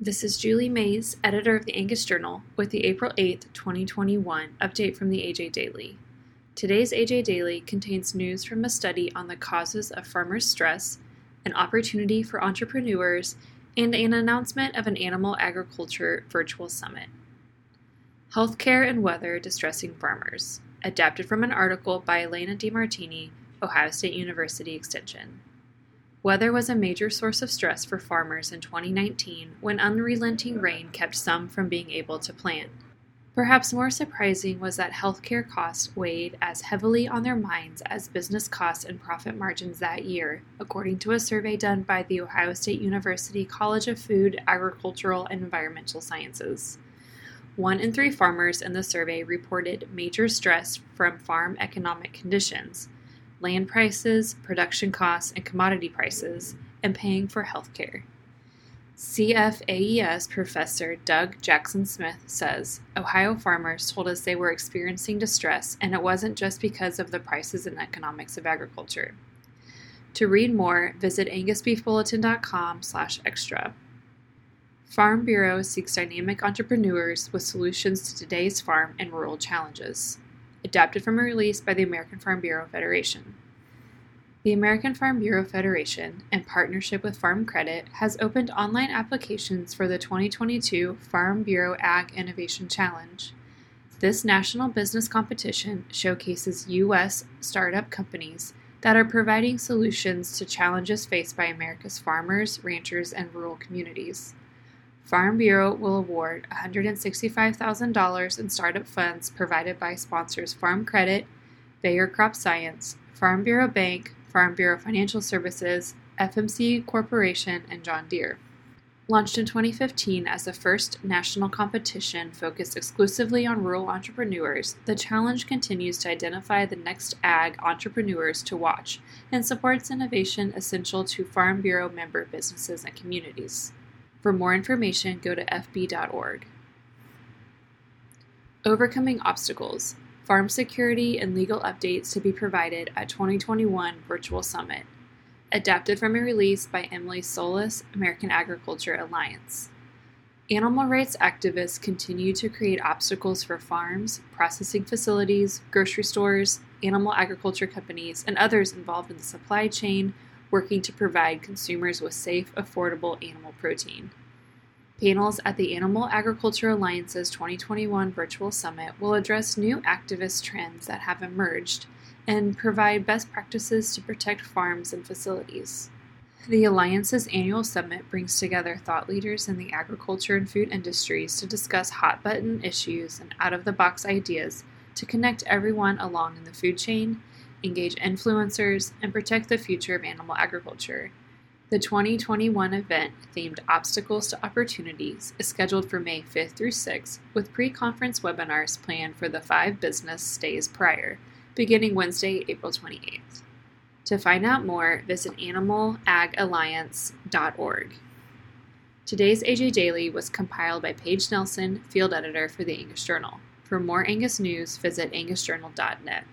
This is Julie Mays, editor of the Angus Journal, with the April 8, 2021 update from the AJ Daily. Today's AJ Daily contains news from a study on the causes of farmers' stress, an opportunity for entrepreneurs, and an announcement of an animal agriculture virtual summit. Healthcare and Weather Distressing Farmers, adapted from an article by Elena DiMartini, Ohio State University Extension. Weather was a major source of stress for farmers in 2019 when unrelenting rain kept some from being able to plant. Perhaps more surprising was that healthcare costs weighed as heavily on their minds as business costs and profit margins that year, according to a survey done by the Ohio State University College of Food, Agricultural, and Environmental Sciences. One in three farmers in the survey reported major stress from farm economic conditions, land prices, production costs, and commodity prices, and paying for health care. CFAES professor Doug Jackson Smith says Ohio farmers told us they were experiencing distress, and it wasn't just because of the prices and economics of agriculture. To read more, visit angusbeefbulletin.com/extra. Farm Bureau seeks dynamic entrepreneurs with solutions to today's farm and rural challenges adapted from a release by the American Farm Bureau Federation. The American Farm Bureau Federation, in partnership with Farm Credit, has opened online applications for the 2022 Farm Bureau Ag Innovation Challenge. This national business competition showcases U.S. startup companies that are providing solutions to challenges faced by America's farmers, ranchers, and rural communities. Farm Bureau will award $165,000 in startup funds provided by sponsors Farm Credit, Bayer Crop Science, Farm Bureau Bank, Farm Bureau Financial Services, FMC Corporation, and John Deere. Launched in 2015 as the first national competition focused exclusively on rural entrepreneurs, the challenge continues to identify the next ag entrepreneurs to watch and supports innovation essential to Farm Bureau member businesses and communities. For more information, go to fb.org. Overcoming Obstacles Farm Security and Legal Updates to be provided at 2021 Virtual Summit. Adapted from a release by Emily Solis, American Agriculture Alliance. Animal rights activists continue to create obstacles for farms, processing facilities, grocery stores, animal agriculture companies, and others involved in the supply chain working to provide consumers with safe, affordable animal protein. Panels at the Animal Agriculture Alliance's 2021 Virtual Summit will address new activist trends that have emerged and provide best practices to protect farms and facilities. The Alliance's annual summit brings together thought leaders in the agriculture and food industries to discuss hot button issues and out of the box ideas to connect everyone along in the food chain engage influencers, and protect the future of animal agriculture. The 2021 event, themed Obstacles to Opportunities, is scheduled for May 5th through 6th, with pre conference webinars planned for the five business days prior, beginning Wednesday, April 28th. To find out more, visit animalagalliance.org. Today's AJ Daily was compiled by Paige Nelson, field editor for the Angus Journal. For more Angus news, visit angusjournal.net.